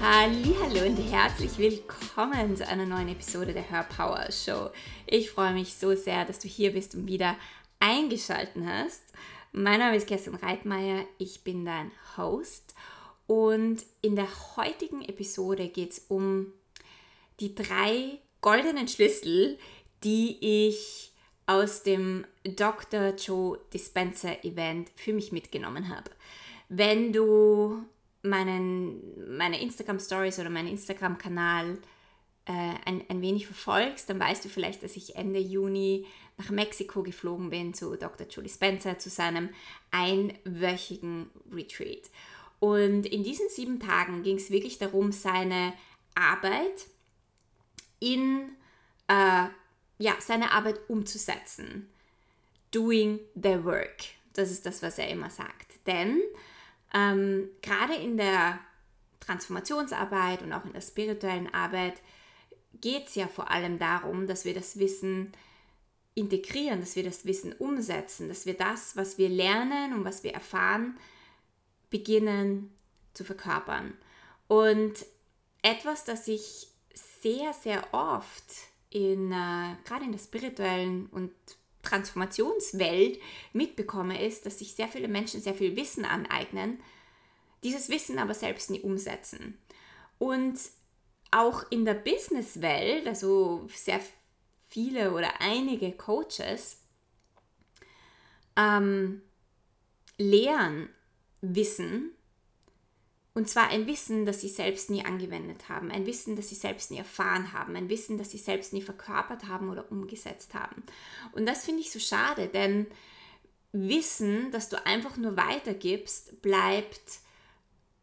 Hallo und herzlich willkommen zu einer neuen Episode der Her Power Show. Ich freue mich so sehr, dass du hier bist und wieder eingeschaltet hast. Mein Name ist Kerstin Reitmeier, ich bin dein Host und in der heutigen Episode geht es um die drei goldenen Schlüssel, die ich aus dem Dr. Joe Dispenser Event für mich mitgenommen habe. Wenn du meinen, meine Instagram Stories oder meinen Instagram-Kanal äh, ein, ein wenig verfolgst, dann weißt du vielleicht, dass ich Ende Juni nach Mexiko geflogen bin zu Dr. Julie Spencer zu seinem einwöchigen Retreat. Und in diesen sieben Tagen ging es wirklich darum, seine Arbeit in äh, ja, seine Arbeit umzusetzen. Doing the work. Das ist das, was er immer sagt. Denn ähm, gerade in der Transformationsarbeit und auch in der spirituellen Arbeit geht es ja vor allem darum, dass wir das Wissen integrieren, dass wir das Wissen umsetzen, dass wir das, was wir lernen und was wir erfahren, beginnen zu verkörpern. Und etwas, das ich sehr, sehr oft in, äh, gerade in der spirituellen und Transformationswelt mitbekomme, ist, dass sich sehr viele Menschen sehr viel Wissen aneignen, dieses Wissen aber selbst nie umsetzen. Und auch in der Businesswelt, also sehr viele oder einige Coaches, ähm, lehren Wissen, und zwar ein Wissen, das sie selbst nie angewendet haben, ein Wissen, das sie selbst nie erfahren haben, ein Wissen, das sie selbst nie verkörpert haben oder umgesetzt haben. Und das finde ich so schade, denn Wissen, das du einfach nur weitergibst, bleibt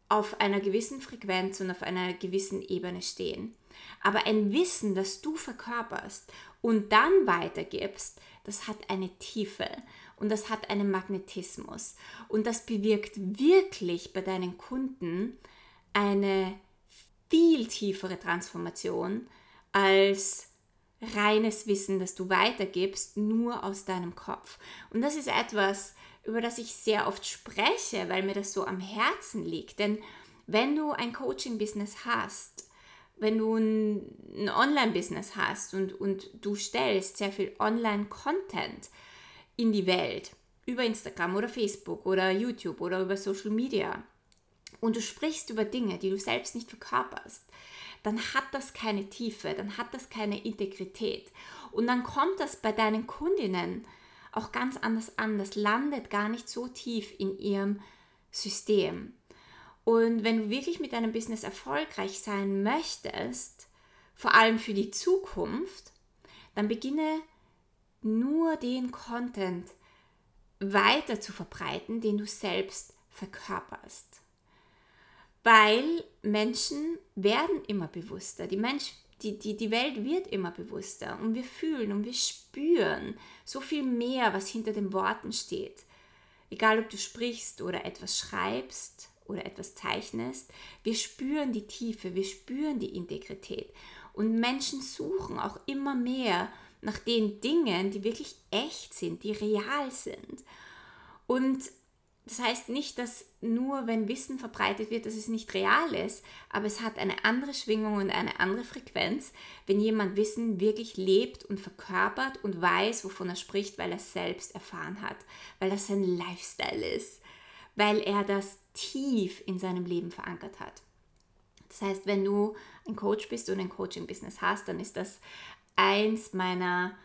auf einer gewissen Frequenz und auf einer gewissen Ebene stehen. Aber ein Wissen, das du verkörperst und dann weitergibst, das hat eine Tiefe und das hat einen Magnetismus und das bewirkt wirklich bei deinen Kunden eine viel tiefere Transformation als reines Wissen, das du weitergibst, nur aus deinem Kopf. Und das ist etwas, über das ich sehr oft spreche, weil mir das so am Herzen liegt. Denn wenn du ein Coaching-Business hast, wenn du ein, Online-Business hast und, und du stellst sehr viel Online-Content, in die Welt über Instagram oder Facebook oder YouTube oder über Social Media und du sprichst über Dinge, die du selbst nicht verkörperst, dann hat das keine Tiefe, dann hat das keine Integrität. Und dann kommt das bei deinen Kundinnen auch ganz anders an. Das landet gar nicht so tief in ihrem System. Und wenn du wirklich mit deinem Business erfolgreich sein möchtest, vor allem für die Zukunft, dann beginne nur den Content weiter zu verbreiten, den du selbst verkörperst. Weil Menschen werden immer bewusster. Die, Mensch, die, die, die Welt wird immer bewusster und wir fühlen und wir spüren so viel mehr, was hinter den Worten steht. Egal ob du sprichst oder etwas schreibst oder etwas zeichnest, wir spüren die Tiefe, wir spüren die Integrität. Und Menschen suchen auch immer mehr nach den Dingen, die wirklich echt sind, die real sind. Und das heißt nicht, dass nur wenn Wissen verbreitet wird, dass es nicht real ist, aber es hat eine andere Schwingung und eine andere Frequenz, wenn jemand Wissen wirklich lebt und verkörpert und weiß, wovon er spricht, weil er es selbst erfahren hat, weil das sein Lifestyle ist, weil er das tief in seinem Leben verankert hat. Das heißt, wenn du ein Coach bist und ein Coaching-Business hast, dann ist das eins meiner,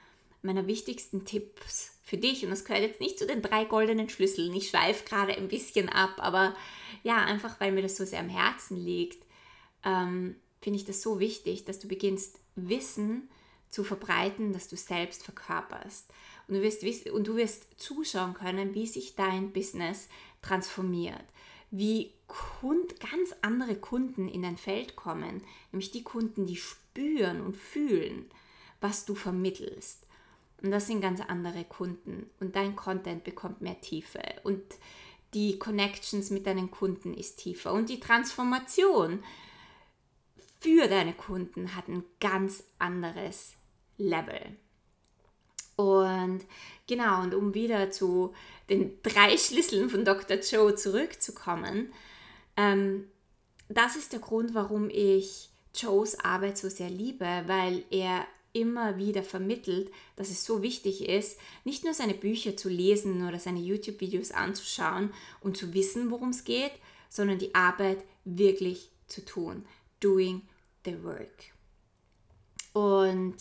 meiner wichtigsten Tipps für dich. Und das gehört jetzt nicht zu den drei goldenen Schlüsseln. Ich schweife gerade ein bisschen ab, aber ja, einfach weil mir das so sehr am Herzen liegt, ähm, finde ich das so wichtig, dass du beginnst, Wissen zu verbreiten, das du selbst verkörperst. Und du wirst, und du wirst zuschauen können, wie sich dein Business transformiert, wie Kund, ganz andere Kunden in dein Feld kommen, nämlich die Kunden, die spüren und fühlen, was du vermittelst. Und das sind ganz andere Kunden und dein Content bekommt mehr Tiefe und die Connections mit deinen Kunden ist tiefer und die Transformation für deine Kunden hat ein ganz anderes Level. Und genau, und um wieder zu den drei Schlüsseln von Dr. Joe zurückzukommen, ähm, das ist der Grund, warum ich Joes Arbeit so sehr liebe, weil er immer wieder vermittelt, dass es so wichtig ist, nicht nur seine Bücher zu lesen oder seine YouTube-Videos anzuschauen und zu wissen, worum es geht, sondern die Arbeit wirklich zu tun. Doing the work. Und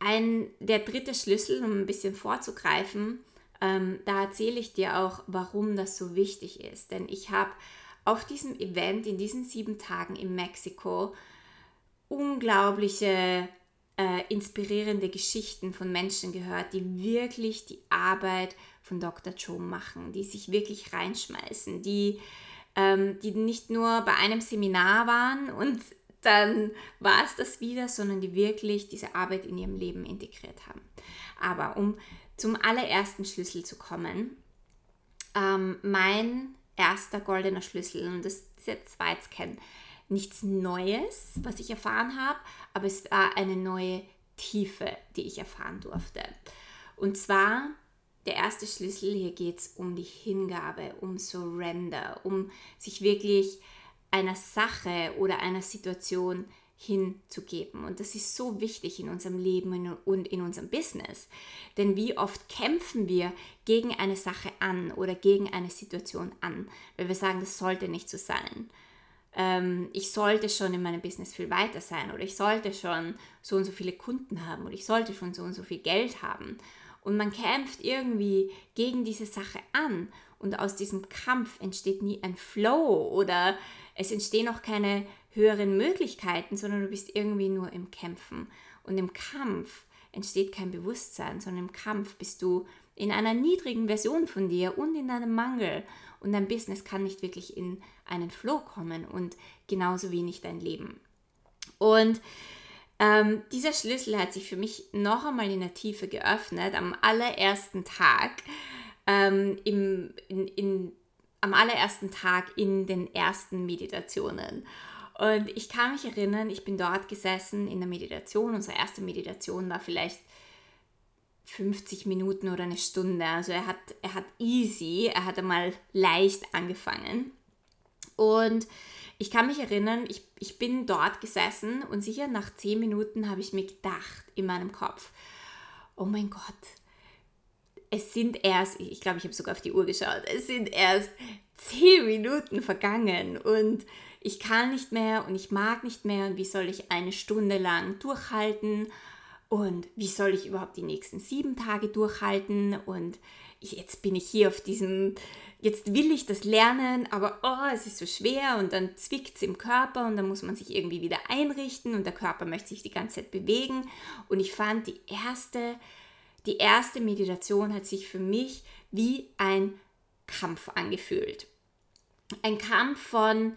ein, der dritte Schlüssel, um ein bisschen vorzugreifen, ähm, da erzähle ich dir auch, warum das so wichtig ist. Denn ich habe auf diesem Event in diesen sieben Tagen in Mexiko unglaubliche, äh, inspirierende Geschichten von Menschen gehört, die wirklich die Arbeit von Dr. Joe machen, die sich wirklich reinschmeißen, die, ähm, die nicht nur bei einem Seminar waren und dann war es das wieder, sondern die wirklich diese Arbeit in ihrem Leben integriert haben. Aber um zum allerersten Schlüssel zu kommen, ähm, mein erster goldener Schlüssel, und das ist jetzt kein nichts Neues, was ich erfahren habe, aber es war eine neue Tiefe, die ich erfahren durfte. Und zwar der erste Schlüssel, hier geht es um die Hingabe, um Surrender, um sich wirklich einer Sache oder einer Situation hinzugeben. Und das ist so wichtig in unserem Leben und in unserem Business. Denn wie oft kämpfen wir gegen eine Sache an oder gegen eine Situation an, weil wir sagen, das sollte nicht so sein. Ähm, ich sollte schon in meinem Business viel weiter sein oder ich sollte schon so und so viele Kunden haben oder ich sollte schon so und so viel Geld haben. Und man kämpft irgendwie gegen diese Sache an und aus diesem Kampf entsteht nie ein Flow oder es entstehen auch keine höheren Möglichkeiten, sondern du bist irgendwie nur im Kämpfen. Und im Kampf entsteht kein Bewusstsein, sondern im Kampf bist du in einer niedrigen Version von dir und in einem Mangel. Und dein Business kann nicht wirklich in einen Flow kommen und genauso wenig dein Leben. Und ähm, dieser Schlüssel hat sich für mich noch einmal in der Tiefe geöffnet am allerersten Tag, ähm, im, in, in am allerersten Tag in den ersten Meditationen. Und ich kann mich erinnern, ich bin dort gesessen in der Meditation. Unsere erste Meditation war vielleicht 50 Minuten oder eine Stunde. Also er hat, er hat easy, er hat einmal leicht angefangen. Und ich kann mich erinnern, ich, ich bin dort gesessen und sicher nach 10 Minuten habe ich mir gedacht in meinem Kopf, oh mein Gott, es sind erst, ich glaube, ich habe sogar auf die Uhr geschaut, es sind erst zehn Minuten vergangen und ich kann nicht mehr und ich mag nicht mehr und wie soll ich eine Stunde lang durchhalten und wie soll ich überhaupt die nächsten sieben Tage durchhalten? Und jetzt bin ich hier auf diesem, jetzt will ich das lernen, aber oh, es ist so schwer und dann zwickt es im Körper und dann muss man sich irgendwie wieder einrichten und der Körper möchte sich die ganze Zeit bewegen. Und ich fand die erste die erste Meditation hat sich für mich wie ein Kampf angefühlt. Ein Kampf von,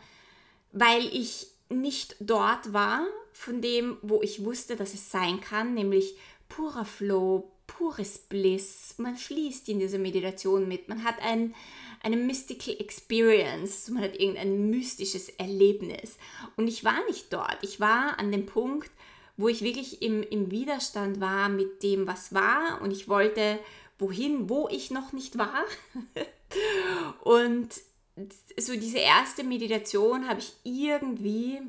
weil ich nicht dort war, von dem, wo ich wusste, dass es sein kann, nämlich purer Flow, pures Bliss. Man fließt in dieser Meditation mit. Man hat ein, eine mystical experience, man hat irgendein mystisches Erlebnis. Und ich war nicht dort. Ich war an dem Punkt, wo ich wirklich im, im Widerstand war mit dem, was war und ich wollte wohin, wo ich noch nicht war. und so diese erste Meditation habe ich irgendwie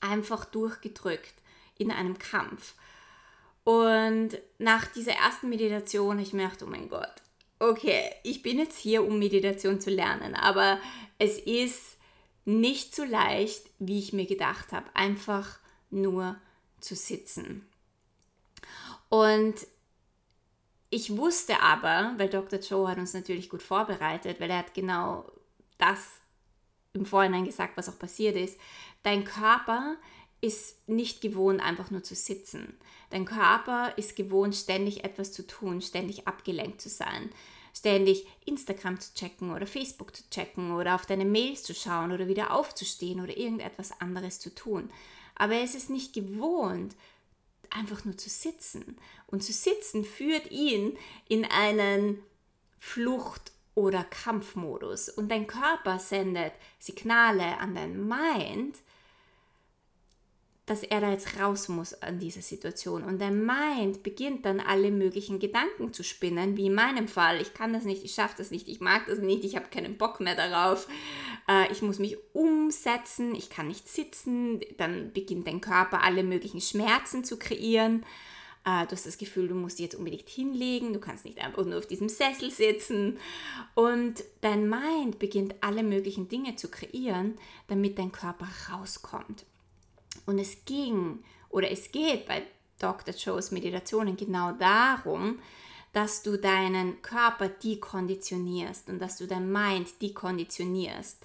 einfach durchgedrückt in einem Kampf. Und nach dieser ersten Meditation habe ich mir gedacht, oh mein Gott, okay, ich bin jetzt hier, um Meditation zu lernen, aber es ist nicht so leicht, wie ich mir gedacht habe. Einfach nur zu sitzen. Und ich wusste aber, weil Dr. Joe hat uns natürlich gut vorbereitet, weil er hat genau das im Vorhinein gesagt, was auch passiert ist. Dein Körper ist nicht gewohnt, einfach nur zu sitzen. Dein Körper ist gewohnt, ständig etwas zu tun, ständig abgelenkt zu sein, ständig Instagram zu checken oder Facebook zu checken oder auf deine Mails zu schauen oder wieder aufzustehen oder irgendetwas anderes zu tun. Aber er ist es nicht gewohnt, einfach nur zu sitzen. Und zu sitzen führt ihn in einen Flucht- oder Kampfmodus. Und dein Körper sendet Signale an dein Mind, dass er da jetzt raus muss an dieser Situation. Und der Mind beginnt dann alle möglichen Gedanken zu spinnen, wie in meinem Fall. Ich kann das nicht, ich schaffe das nicht, ich mag das nicht, ich habe keinen Bock mehr darauf. Äh, ich muss mich umsetzen, ich kann nicht sitzen. Dann beginnt dein Körper alle möglichen Schmerzen zu kreieren. Äh, du hast das Gefühl, du musst dich jetzt unbedingt hinlegen, du kannst nicht einfach nur auf diesem Sessel sitzen. Und dein Mind beginnt alle möglichen Dinge zu kreieren, damit dein Körper rauskommt. Und es ging oder es geht bei Dr. Joes Meditationen genau darum, dass du deinen Körper dekonditionierst und dass du dein Mind dekonditionierst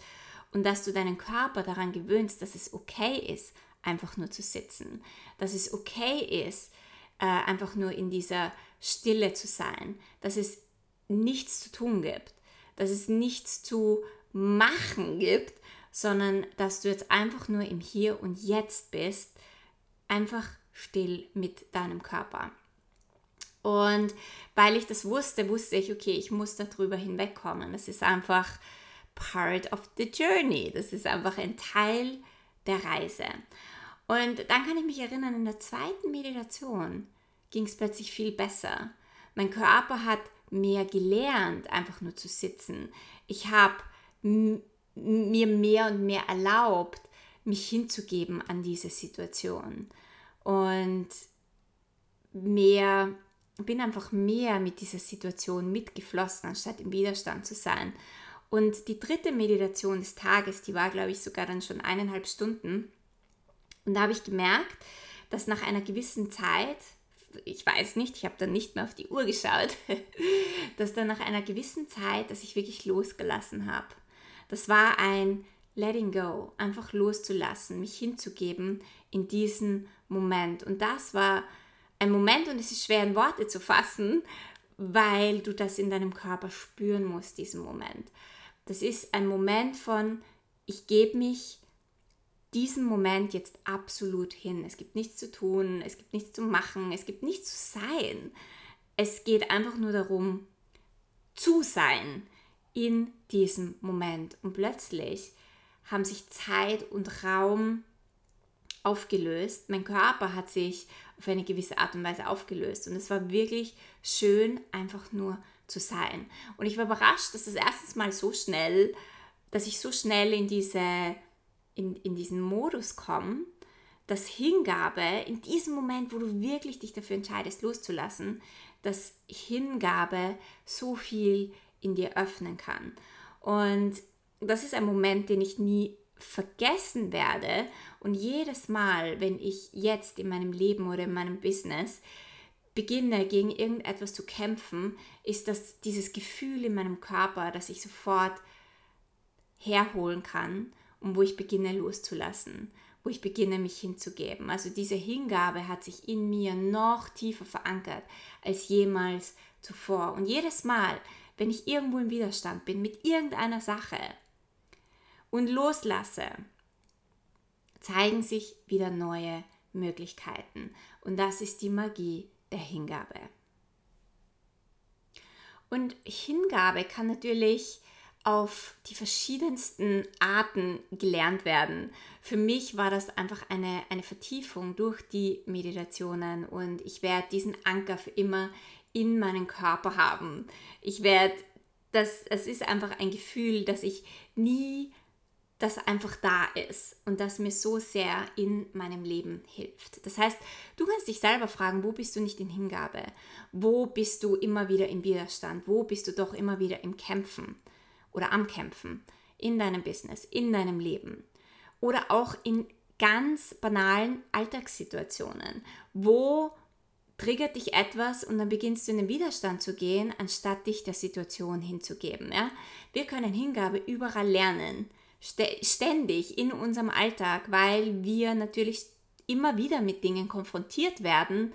und dass du deinen Körper daran gewöhnst, dass es okay ist, einfach nur zu sitzen, dass es okay ist, äh, einfach nur in dieser Stille zu sein, dass es nichts zu tun gibt, dass es nichts zu machen gibt, sondern dass du jetzt einfach nur im Hier und Jetzt bist, einfach still mit deinem Körper. Und weil ich das wusste, wusste ich, okay, ich muss darüber hinwegkommen. Das ist einfach part of the journey. Das ist einfach ein Teil der Reise. Und dann kann ich mich erinnern, in der zweiten Meditation ging es plötzlich viel besser. Mein Körper hat mehr gelernt, einfach nur zu sitzen. Ich habe mir mehr und mehr erlaubt, mich hinzugeben an diese Situation. Und mehr, bin einfach mehr mit dieser Situation mitgeflossen, anstatt im Widerstand zu sein. Und die dritte Meditation des Tages, die war, glaube ich, sogar dann schon eineinhalb Stunden. Und da habe ich gemerkt, dass nach einer gewissen Zeit, ich weiß nicht, ich habe dann nicht mehr auf die Uhr geschaut, dass dann nach einer gewissen Zeit, dass ich wirklich losgelassen habe. Das war ein Letting Go, einfach loszulassen, mich hinzugeben in diesen Moment. Und das war ein Moment, und es ist schwer in Worte zu fassen, weil du das in deinem Körper spüren musst, diesen Moment. Das ist ein Moment von, ich gebe mich diesem Moment jetzt absolut hin. Es gibt nichts zu tun, es gibt nichts zu machen, es gibt nichts zu sein. Es geht einfach nur darum, zu sein in diesem Moment. Und plötzlich haben sich Zeit und Raum aufgelöst. Mein Körper hat sich auf eine gewisse Art und Weise aufgelöst. Und es war wirklich schön, einfach nur zu sein. Und ich war überrascht, dass das erstens mal so schnell, dass ich so schnell in, diese, in, in diesen Modus komme, dass Hingabe, in diesem Moment, wo du wirklich dich dafür entscheidest, loszulassen, dass Hingabe so viel in dir öffnen kann. Und das ist ein Moment, den ich nie vergessen werde. Und jedes Mal, wenn ich jetzt in meinem Leben oder in meinem Business beginne, gegen irgendetwas zu kämpfen, ist das dieses Gefühl in meinem Körper, das ich sofort herholen kann und wo ich beginne loszulassen, wo ich beginne mich hinzugeben. Also diese Hingabe hat sich in mir noch tiefer verankert als jemals zuvor. Und jedes Mal, wenn ich irgendwo im Widerstand bin mit irgendeiner Sache und loslasse, zeigen sich wieder neue Möglichkeiten. Und das ist die Magie der Hingabe. Und Hingabe kann natürlich auf die verschiedensten Arten gelernt werden. Für mich war das einfach eine, eine Vertiefung durch die Meditationen und ich werde diesen Anker für immer in meinem Körper haben. Ich werde, das, es ist einfach ein Gefühl, dass ich nie, das einfach da ist und das mir so sehr in meinem Leben hilft. Das heißt, du kannst dich selber fragen, wo bist du nicht in Hingabe? Wo bist du immer wieder im Widerstand? Wo bist du doch immer wieder im Kämpfen oder am Kämpfen? In deinem Business, in deinem Leben. Oder auch in ganz banalen Alltagssituationen, wo triggert dich etwas und dann beginnst du in den Widerstand zu gehen, anstatt dich der Situation hinzugeben. Ja? Wir können Hingabe überall lernen, ständig in unserem Alltag, weil wir natürlich immer wieder mit Dingen konfrontiert werden,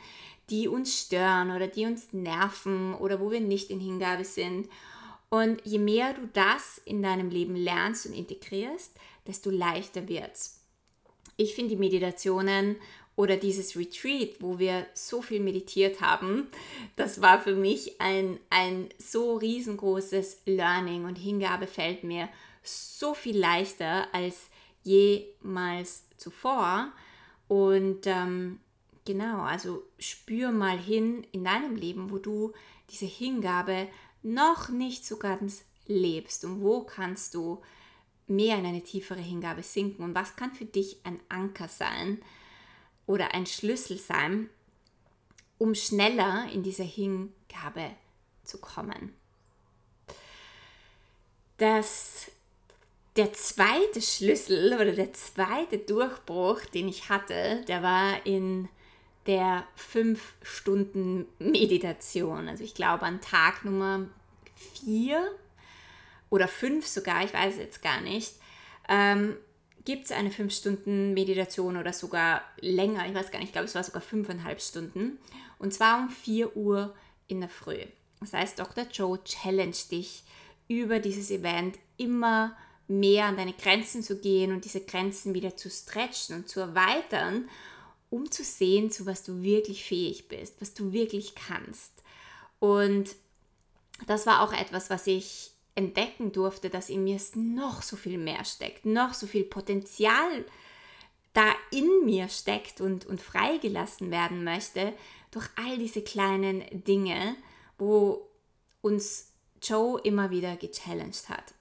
die uns stören oder die uns nerven oder wo wir nicht in Hingabe sind. Und je mehr du das in deinem Leben lernst und integrierst, desto leichter wird es. Ich finde die Meditationen oder dieses Retreat, wo wir so viel meditiert haben, das war für mich ein, ein so riesengroßes Learning und Hingabe fällt mir so viel leichter als jemals zuvor. Und ähm, genau, also spür mal hin in deinem Leben, wo du diese Hingabe noch nicht so ganz lebst und wo kannst du mehr in eine tiefere Hingabe sinken und was kann für dich ein Anker sein oder ein Schlüssel sein, um schneller in diese Hingabe zu kommen. Das, der zweite Schlüssel oder der zweite Durchbruch, den ich hatte, der war in der 5-Stunden-Meditation. Also ich glaube an Tag Nummer 4 oder 5 sogar, ich weiß es jetzt gar nicht, ähm, gibt es eine 5-Stunden-Meditation oder sogar länger, ich weiß gar nicht, ich glaube es war sogar 5,5 Stunden. Und zwar um 4 Uhr in der Früh. Das heißt, Dr. Joe challenge dich über dieses Event immer mehr an deine Grenzen zu gehen und diese Grenzen wieder zu stretchen und zu erweitern, um zu sehen, zu was du wirklich fähig bist, was du wirklich kannst. Und das war auch etwas, was ich entdecken durfte, dass in mir noch so viel mehr steckt, noch so viel Potenzial da in mir steckt und, und freigelassen werden möchte durch all diese kleinen Dinge, wo uns Joe immer wieder gechallenged hat.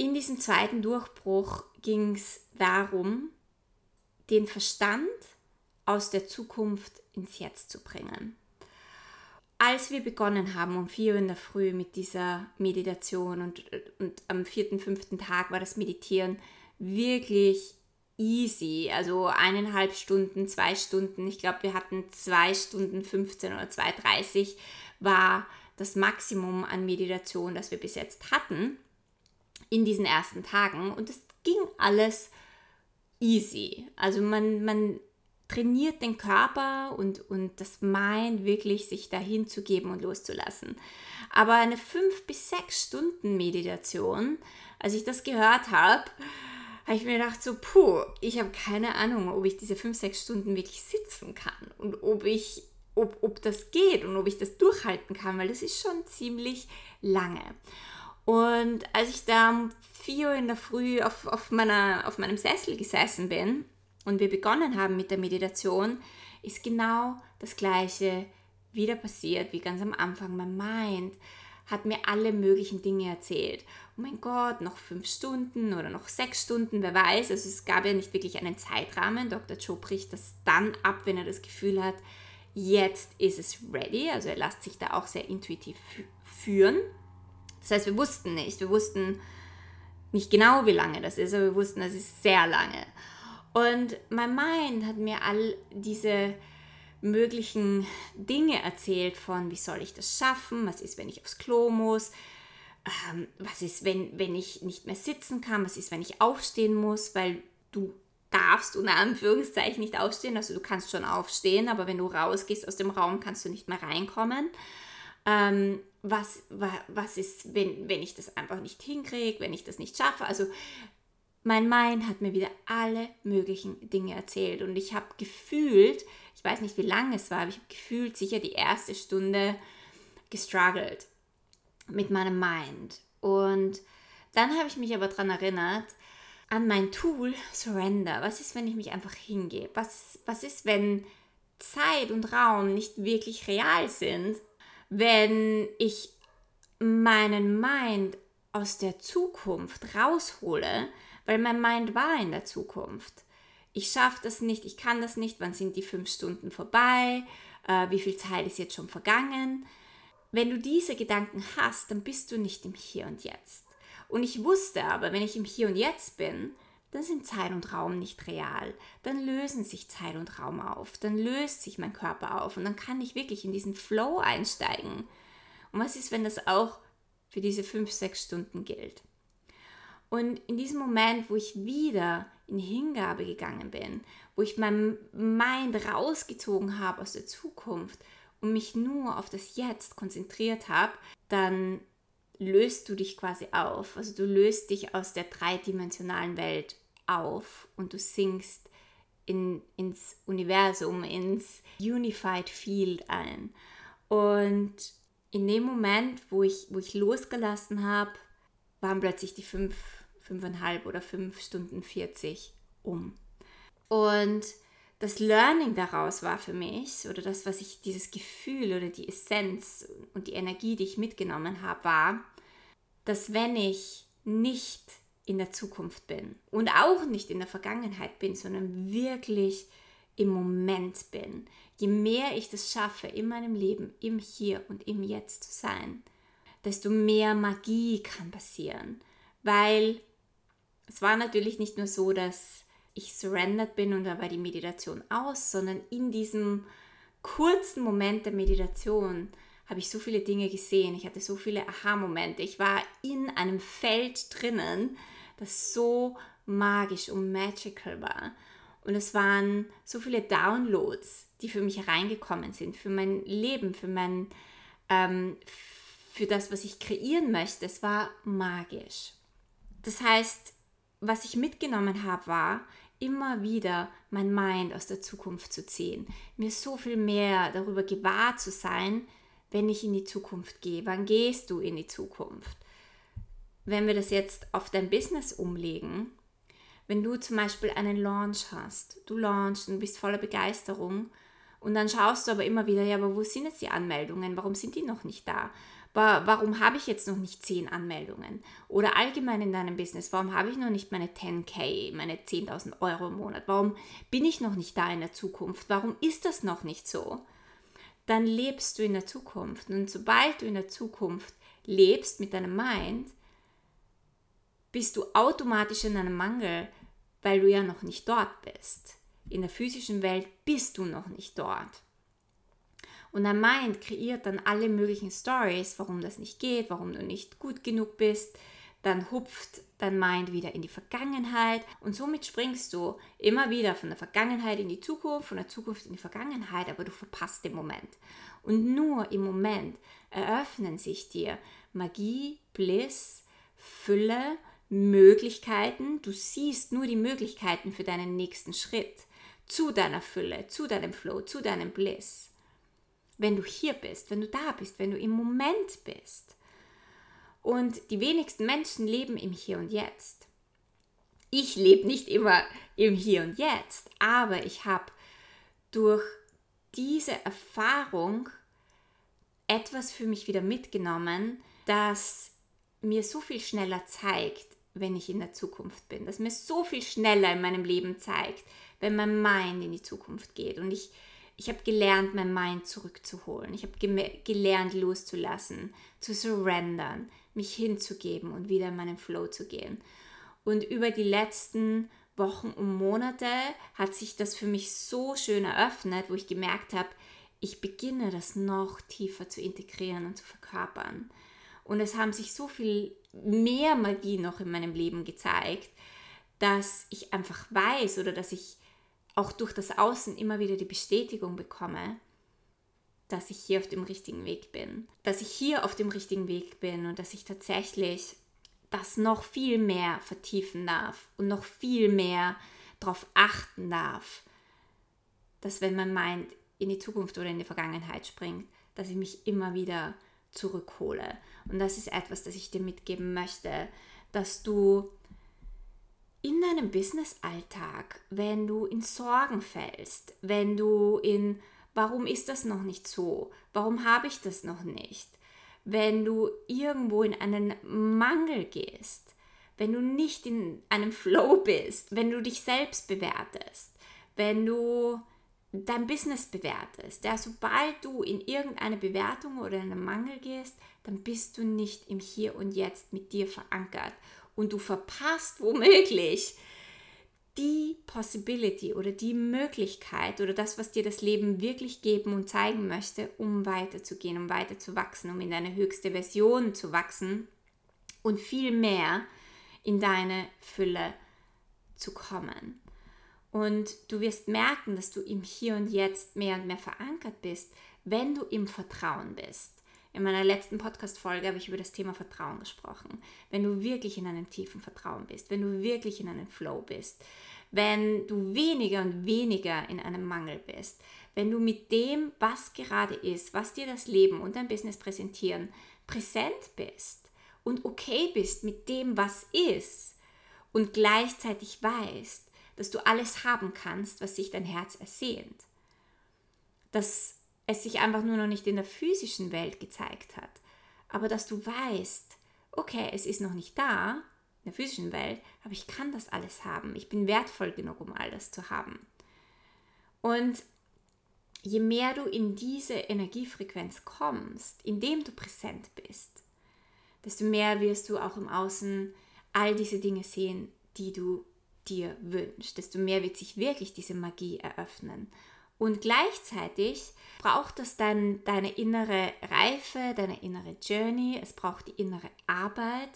In diesem zweiten Durchbruch ging es darum, den Verstand aus der Zukunft ins Jetzt zu bringen. Als wir begonnen haben um 4 Uhr in der Früh mit dieser Meditation und, und am vierten, fünften Tag war das Meditieren wirklich easy. Also eineinhalb Stunden, zwei Stunden. Ich glaube, wir hatten zwei Stunden 15 oder 2,30 war das Maximum an Meditation, das wir bis jetzt hatten in diesen ersten Tagen. Und es ging alles easy. Also man, man trainiert den Körper und, und das Mind wirklich sich dahin zu geben und loszulassen. Aber eine fünf bis sechs Stunden Meditation, als ich das gehört habe, habe ich mir gedacht, so, puh, ich habe keine Ahnung, ob ich diese fünf, sechs Stunden wirklich sitzen kann und ob ich ob, ob das geht und ob ich das durchhalten kann, weil das ist schon ziemlich lange. Und als ich da um 4 Uhr in der Früh auf, auf, meiner, auf meinem Sessel gesessen bin und wir begonnen haben mit der Meditation, ist genau das Gleiche wieder passiert wie ganz am Anfang. Mein Mind hat mir alle möglichen Dinge erzählt. Oh mein Gott, noch fünf Stunden oder noch sechs Stunden, wer weiß. Also es gab ja nicht wirklich einen Zeitrahmen. Dr. Joe bricht das dann ab, wenn er das Gefühl hat, jetzt ist es ready. Also er lässt sich da auch sehr intuitiv führen. Das heißt, wir wussten nicht, wir wussten nicht genau, wie lange das ist, aber wir wussten, das ist sehr lange. Und mein Mind hat mir all diese möglichen Dinge erzählt von, wie soll ich das schaffen, was ist, wenn ich aufs Klo muss, ähm, was ist, wenn, wenn ich nicht mehr sitzen kann, was ist, wenn ich aufstehen muss, weil du darfst unter Anführungszeichen nicht aufstehen. Also du kannst schon aufstehen, aber wenn du rausgehst aus dem Raum, kannst du nicht mehr reinkommen. Ähm, was, was ist, wenn, wenn ich das einfach nicht hinkriege, wenn ich das nicht schaffe? Also mein Mind hat mir wieder alle möglichen Dinge erzählt und ich habe gefühlt, ich weiß nicht wie lange es war, aber ich habe gefühlt sicher die erste Stunde gestruggelt mit meinem Mind. Und dann habe ich mich aber daran erinnert, an mein Tool Surrender. Was ist, wenn ich mich einfach hingebe? Was, was ist, wenn Zeit und Raum nicht wirklich real sind? Wenn ich meinen Mind aus der Zukunft raushole, weil mein Mind war in der Zukunft. Ich schaffe das nicht, ich kann das nicht, wann sind die fünf Stunden vorbei, äh, wie viel Zeit ist jetzt schon vergangen. Wenn du diese Gedanken hast, dann bist du nicht im Hier und Jetzt. Und ich wusste aber, wenn ich im Hier und Jetzt bin, dann sind Zeit und Raum nicht real. Dann lösen sich Zeit und Raum auf. Dann löst sich mein Körper auf und dann kann ich wirklich in diesen Flow einsteigen. Und was ist, wenn das auch für diese fünf, sechs Stunden gilt? Und in diesem Moment, wo ich wieder in Hingabe gegangen bin, wo ich mein Mind rausgezogen habe aus der Zukunft und mich nur auf das Jetzt konzentriert habe, dann löst du dich quasi auf. Also du löst dich aus der dreidimensionalen Welt auf und du sinkst in, ins Universum, ins Unified Field ein. Und in dem Moment, wo ich, wo ich losgelassen habe, waren plötzlich die fünf, fünfeinhalb oder fünf Stunden 40 um. Und das Learning daraus war für mich, oder das, was ich, dieses Gefühl oder die Essenz und die Energie, die ich mitgenommen habe, war, dass wenn ich nicht in der Zukunft bin und auch nicht in der Vergangenheit bin, sondern wirklich im Moment bin, je mehr ich das schaffe, in meinem Leben, im Hier und im Jetzt zu sein, desto mehr Magie kann passieren. Weil es war natürlich nicht nur so, dass ich surrendered bin und war die Meditation aus, sondern in diesem kurzen Moment der Meditation habe ich so viele Dinge gesehen. Ich hatte so viele Aha-Momente. Ich war in einem Feld drinnen, das so magisch und magical war. Und es waren so viele Downloads, die für mich hereingekommen sind, für mein Leben, für mein, ähm, für das, was ich kreieren möchte. Es war magisch. Das heißt, was ich mitgenommen habe, war, immer wieder mein Mind aus der Zukunft zu ziehen, mir so viel mehr darüber gewahr zu sein, wenn ich in die Zukunft gehe. Wann gehst du in die Zukunft? Wenn wir das jetzt auf dein Business umlegen, wenn du zum Beispiel einen Launch hast, du launchst und bist voller Begeisterung und dann schaust du aber immer wieder, ja, aber wo sind jetzt die Anmeldungen? Warum sind die noch nicht da? Warum habe ich jetzt noch nicht 10 Anmeldungen? Oder allgemein in deinem Business, warum habe ich noch nicht meine 10k, meine 10.000 Euro im Monat? Warum bin ich noch nicht da in der Zukunft? Warum ist das noch nicht so? Dann lebst du in der Zukunft. Und sobald du in der Zukunft lebst mit deinem Mind, bist du automatisch in einem Mangel, weil du ja noch nicht dort bist. In der physischen Welt bist du noch nicht dort. Und dein Mind kreiert dann alle möglichen Stories, warum das nicht geht, warum du nicht gut genug bist. Dann hupft dein Mind wieder in die Vergangenheit und somit springst du immer wieder von der Vergangenheit in die Zukunft, von der Zukunft in die Vergangenheit, aber du verpasst den Moment. Und nur im Moment eröffnen sich dir Magie, Bliss, Fülle, Möglichkeiten. Du siehst nur die Möglichkeiten für deinen nächsten Schritt zu deiner Fülle, zu deinem Flow, zu deinem Bliss wenn du hier bist, wenn du da bist, wenn du im Moment bist. Und die wenigsten Menschen leben im Hier und Jetzt. Ich lebe nicht immer im Hier und Jetzt, aber ich habe durch diese Erfahrung etwas für mich wieder mitgenommen, das mir so viel schneller zeigt, wenn ich in der Zukunft bin, das mir so viel schneller in meinem Leben zeigt, wenn mein Mind in die Zukunft geht. Und ich ich habe gelernt, mein Mind zurückzuholen. Ich habe gelernt, loszulassen, zu surrendern, mich hinzugeben und wieder in meinen Flow zu gehen. Und über die letzten Wochen und Monate hat sich das für mich so schön eröffnet, wo ich gemerkt habe, ich beginne das noch tiefer zu integrieren und zu verkörpern. Und es haben sich so viel mehr Magie noch in meinem Leben gezeigt, dass ich einfach weiß oder dass ich auch durch das Außen immer wieder die Bestätigung bekomme, dass ich hier auf dem richtigen Weg bin. Dass ich hier auf dem richtigen Weg bin und dass ich tatsächlich das noch viel mehr vertiefen darf und noch viel mehr darauf achten darf, dass wenn mein Mind in die Zukunft oder in die Vergangenheit springt, dass ich mich immer wieder zurückhole. Und das ist etwas, das ich dir mitgeben möchte, dass du in deinem Business-Alltag, wenn du in Sorgen fällst, wenn du in, warum ist das noch nicht so? Warum habe ich das noch nicht? Wenn du irgendwo in einen Mangel gehst, wenn du nicht in einem Flow bist, wenn du dich selbst bewertest, wenn du dein Business bewertest. Ja, sobald du in irgendeine Bewertung oder in einen Mangel gehst, dann bist du nicht im Hier und Jetzt mit dir verankert und du verpasst womöglich die Possibility oder die Möglichkeit oder das, was dir das Leben wirklich geben und zeigen möchte, um weiterzugehen, um weiter zu wachsen, um in deine höchste Version zu wachsen und viel mehr in deine Fülle zu kommen. Und du wirst merken, dass du im Hier und Jetzt mehr und mehr verankert bist, wenn du im Vertrauen bist. In meiner letzten Podcast-Folge habe ich über das Thema Vertrauen gesprochen. Wenn du wirklich in einem tiefen Vertrauen bist, wenn du wirklich in einem Flow bist, wenn du weniger und weniger in einem Mangel bist, wenn du mit dem, was gerade ist, was dir das Leben und dein Business präsentieren, präsent bist und okay bist mit dem, was ist und gleichzeitig weißt, dass du alles haben kannst, was sich dein Herz ersehnt. Dass es sich einfach nur noch nicht in der physischen Welt gezeigt hat, aber dass du weißt, okay, es ist noch nicht da, in der physischen Welt, aber ich kann das alles haben. Ich bin wertvoll genug, um all das zu haben. Und je mehr du in diese Energiefrequenz kommst, indem du präsent bist, desto mehr wirst du auch im Außen all diese Dinge sehen, die du dir wünschst, desto mehr wird sich wirklich diese Magie eröffnen. Und gleichzeitig braucht das dann deine innere Reife, deine innere Journey, es braucht die innere Arbeit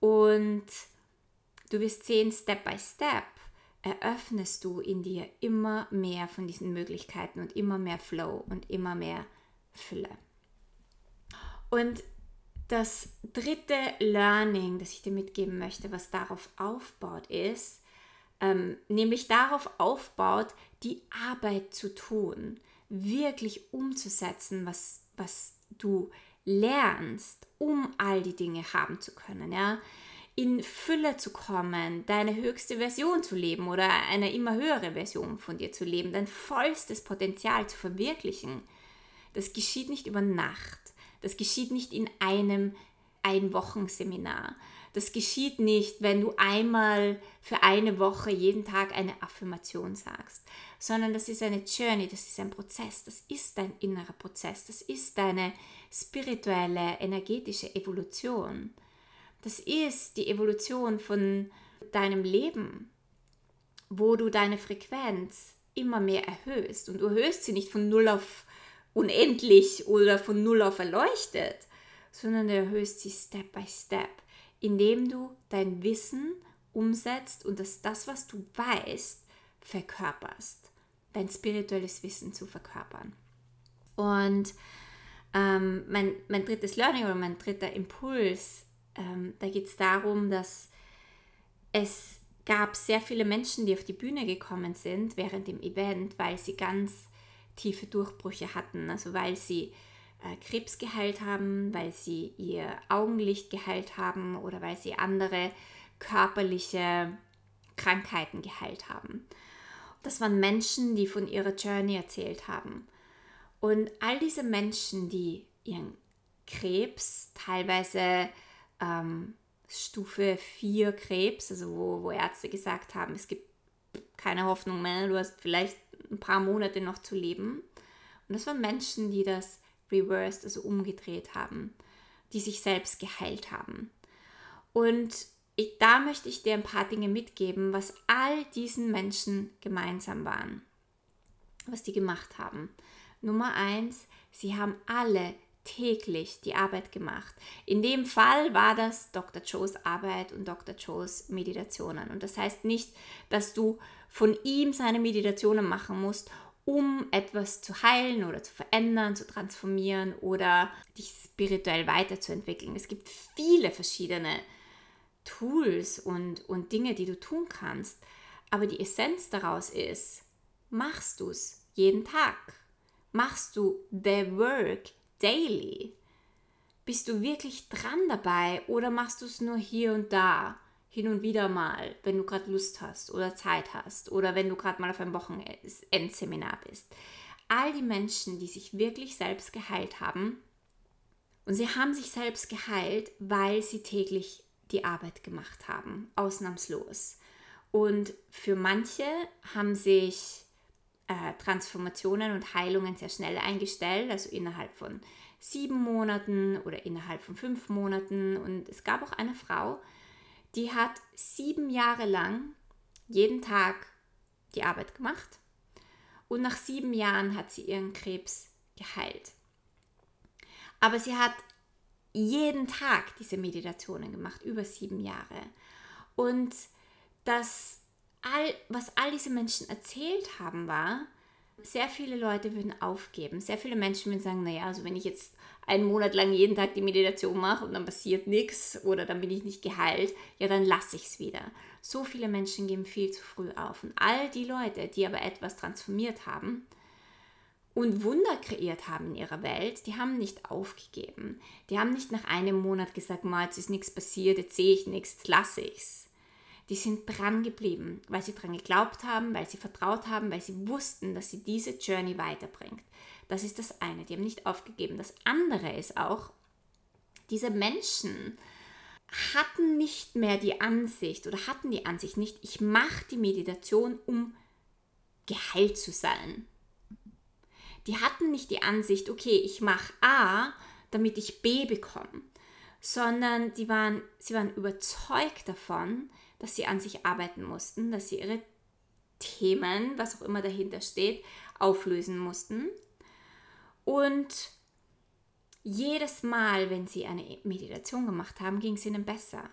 und du wirst sehen, Step by Step eröffnest du in dir immer mehr von diesen Möglichkeiten und immer mehr Flow und immer mehr Fülle. Und das dritte Learning, das ich dir mitgeben möchte, was darauf aufbaut, ist, ähm, nämlich darauf aufbaut, die Arbeit zu tun, wirklich umzusetzen, was, was du lernst, um all die Dinge haben zu können. Ja? In Fülle zu kommen, deine höchste Version zu leben oder eine immer höhere Version von dir zu leben, dein vollstes Potenzial zu verwirklichen. Das geschieht nicht über Nacht. Das geschieht nicht in einem Einwochenseminar. Das geschieht nicht, wenn du einmal für eine Woche jeden Tag eine Affirmation sagst, sondern das ist eine Journey, das ist ein Prozess, das ist dein innerer Prozess, das ist deine spirituelle, energetische Evolution. Das ist die Evolution von deinem Leben, wo du deine Frequenz immer mehr erhöhst und du erhöhst sie nicht von null auf unendlich oder von null auf erleuchtet, sondern du erhöhst sie Step by Step indem du dein Wissen umsetzt und dass das, was du weißt, verkörperst. Dein spirituelles Wissen zu verkörpern. Und ähm, mein, mein drittes Learning oder mein dritter Impuls, ähm, da geht es darum, dass es gab sehr viele Menschen, die auf die Bühne gekommen sind während dem Event, weil sie ganz tiefe Durchbrüche hatten, also weil sie Krebs geheilt haben, weil sie ihr Augenlicht geheilt haben oder weil sie andere körperliche Krankheiten geheilt haben. Das waren Menschen, die von ihrer Journey erzählt haben. Und all diese Menschen, die ihren Krebs, teilweise ähm, Stufe 4 Krebs, also wo, wo Ärzte gesagt haben, es gibt keine Hoffnung mehr, du hast vielleicht ein paar Monate noch zu leben. Und das waren Menschen, die das reversed, also umgedreht haben, die sich selbst geheilt haben. Und ich, da möchte ich dir ein paar Dinge mitgeben, was all diesen Menschen gemeinsam waren, was die gemacht haben. Nummer eins, sie haben alle täglich die Arbeit gemacht. In dem Fall war das Dr. Joes Arbeit und Dr. Joes Meditationen. Und das heißt nicht, dass du von ihm seine Meditationen machen musst um etwas zu heilen oder zu verändern, zu transformieren oder dich spirituell weiterzuentwickeln. Es gibt viele verschiedene Tools und, und Dinge, die du tun kannst. Aber die Essenz daraus ist, machst du es jeden Tag? Machst du the work daily? Bist du wirklich dran dabei oder machst du es nur hier und da? Hin und wieder mal, wenn du gerade Lust hast oder Zeit hast oder wenn du gerade mal auf einem Wochenendseminar bist. All die Menschen, die sich wirklich selbst geheilt haben, und sie haben sich selbst geheilt, weil sie täglich die Arbeit gemacht haben, ausnahmslos. Und für manche haben sich äh, Transformationen und Heilungen sehr schnell eingestellt, also innerhalb von sieben Monaten oder innerhalb von fünf Monaten. Und es gab auch eine Frau, die hat sieben Jahre lang jeden Tag die Arbeit gemacht und nach sieben Jahren hat sie ihren Krebs geheilt. Aber sie hat jeden Tag diese Meditationen gemacht, über sieben Jahre. Und das, all, was all diese Menschen erzählt haben, war, sehr viele Leute würden aufgeben. Sehr viele Menschen würden sagen, naja, also wenn ich jetzt einen Monat lang jeden Tag die Meditation mache und dann passiert nichts oder dann bin ich nicht geheilt, ja, dann lasse ich es wieder. So viele Menschen geben viel zu früh auf. Und all die Leute, die aber etwas transformiert haben und Wunder kreiert haben in ihrer Welt, die haben nicht aufgegeben. Die haben nicht nach einem Monat gesagt, mal, jetzt ist nichts passiert, jetzt sehe ich nichts, jetzt lasse ich es. Die sind dran geblieben, weil sie dran geglaubt haben, weil sie vertraut haben, weil sie wussten, dass sie diese Journey weiterbringt. Das ist das eine, die haben nicht aufgegeben. Das andere ist auch, diese Menschen hatten nicht mehr die Ansicht oder hatten die Ansicht nicht, ich mache die Meditation, um geheilt zu sein. Die hatten nicht die Ansicht, okay, ich mache A, damit ich B bekomme, sondern die waren, sie waren überzeugt davon, dass sie an sich arbeiten mussten, dass sie ihre Themen, was auch immer dahinter steht, auflösen mussten. Und jedes Mal, wenn sie eine Meditation gemacht haben, ging es ihnen besser.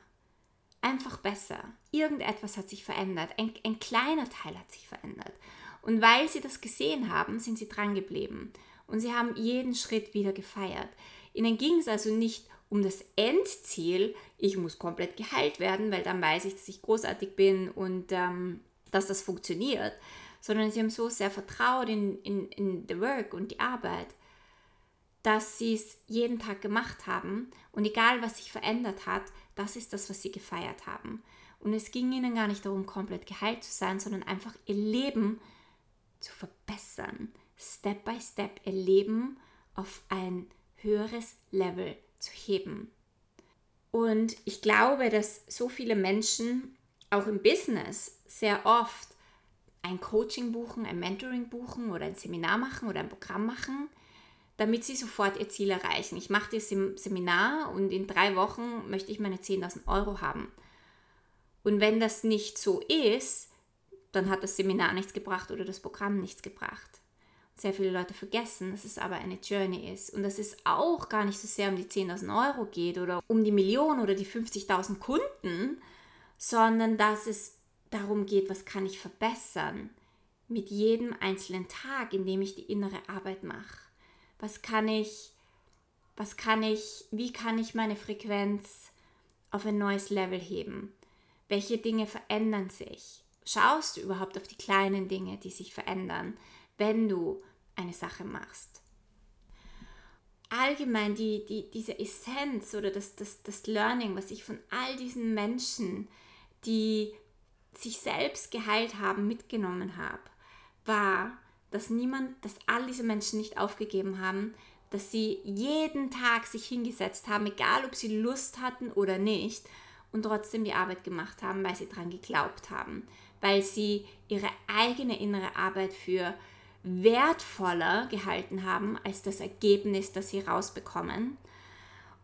Einfach besser. Irgendetwas hat sich verändert. Ein, ein kleiner Teil hat sich verändert. Und weil sie das gesehen haben, sind sie dran geblieben. Und sie haben jeden Schritt wieder gefeiert. Ihnen ging es also nicht um das Endziel, ich muss komplett geheilt werden, weil dann weiß ich, dass ich großartig bin und ähm, dass das funktioniert, sondern sie haben so sehr vertraut in, in, in the work und die Arbeit, dass sie es jeden Tag gemacht haben und egal was sich verändert hat, das ist das, was sie gefeiert haben. Und es ging ihnen gar nicht darum, komplett geheilt zu sein, sondern einfach ihr Leben zu verbessern, Step by Step ihr Leben auf ein höheres Level zu heben. Und ich glaube, dass so viele Menschen auch im Business sehr oft ein Coaching buchen, ein Mentoring buchen oder ein Seminar machen oder ein Programm machen, damit sie sofort ihr Ziel erreichen. Ich mache das Seminar und in drei Wochen möchte ich meine 10.000 Euro haben. Und wenn das nicht so ist, dann hat das Seminar nichts gebracht oder das Programm nichts gebracht sehr viele Leute vergessen, dass es aber eine Journey ist und dass es auch gar nicht so sehr um die 10.000 Euro geht oder um die Million oder die 50.000 Kunden, sondern dass es darum geht, was kann ich verbessern mit jedem einzelnen Tag, in dem ich die innere Arbeit mache. Was kann ich, was kann ich, wie kann ich meine Frequenz auf ein neues Level heben? Welche Dinge verändern sich? Schaust du überhaupt auf die kleinen Dinge, die sich verändern, wenn du eine Sache machst. Allgemein die, die, diese Essenz oder das, das, das Learning, was ich von all diesen Menschen, die sich selbst geheilt haben, mitgenommen habe, war, dass niemand, dass all diese Menschen nicht aufgegeben haben, dass sie jeden Tag sich hingesetzt haben, egal ob sie Lust hatten oder nicht, und trotzdem die Arbeit gemacht haben, weil sie daran geglaubt haben, weil sie ihre eigene innere Arbeit für wertvoller gehalten haben als das Ergebnis, das sie rausbekommen.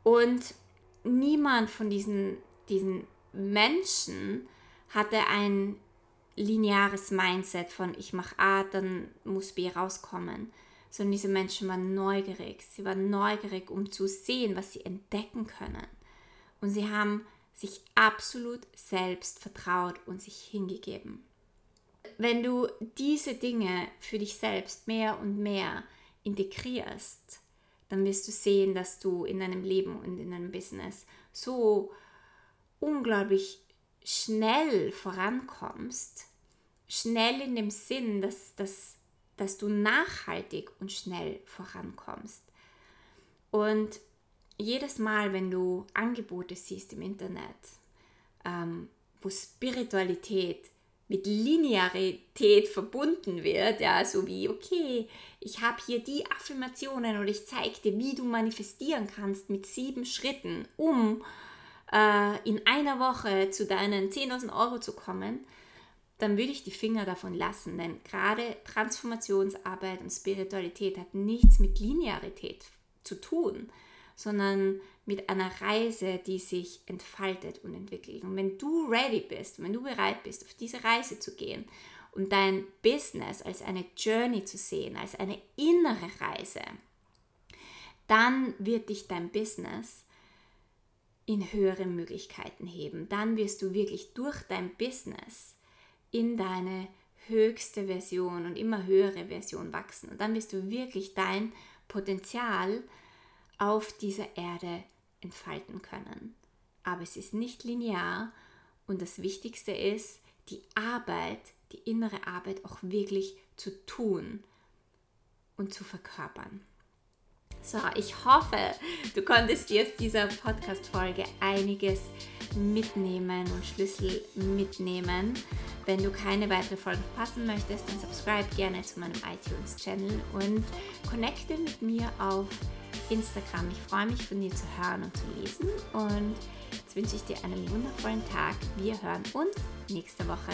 Und niemand von diesen, diesen Menschen hatte ein lineares Mindset von ich mache A, dann muss B rauskommen, sondern diese Menschen waren neugierig. Sie waren neugierig, um zu sehen, was sie entdecken können. Und sie haben sich absolut selbst vertraut und sich hingegeben wenn du diese Dinge für dich selbst mehr und mehr integrierst, dann wirst du sehen, dass du in deinem Leben und in deinem Business so unglaublich schnell vorankommst. Schnell in dem Sinn, dass, dass, dass du nachhaltig und schnell vorankommst. Und jedes Mal, wenn du Angebote siehst im Internet, ähm, wo Spiritualität mit Linearität verbunden wird, ja, so wie, okay, ich habe hier die Affirmationen und ich zeige dir, wie du manifestieren kannst mit sieben Schritten, um äh, in einer Woche zu deinen 10.000 Euro zu kommen, dann würde ich die Finger davon lassen, denn gerade Transformationsarbeit und Spiritualität hat nichts mit Linearität zu tun, sondern mit einer Reise, die sich entfaltet und entwickelt. Und wenn du ready bist, wenn du bereit bist, auf diese Reise zu gehen und dein Business als eine Journey zu sehen, als eine innere Reise, dann wird dich dein Business in höhere Möglichkeiten heben. Dann wirst du wirklich durch dein Business in deine höchste Version und immer höhere Version wachsen. Und dann wirst du wirklich dein Potenzial auf dieser Erde entfalten können. Aber es ist nicht linear und das Wichtigste ist, die Arbeit, die innere Arbeit auch wirklich zu tun und zu verkörpern. So, ich hoffe, du konntest aus dieser Podcast-Folge einiges mitnehmen und Schlüssel mitnehmen. Wenn du keine weitere Folge verpassen möchtest, dann subscribe gerne zu meinem iTunes-Channel und connecte mit mir auf Instagram. Ich freue mich von dir zu hören und zu lesen und jetzt wünsche ich dir einen wundervollen Tag. Wir hören uns nächste Woche.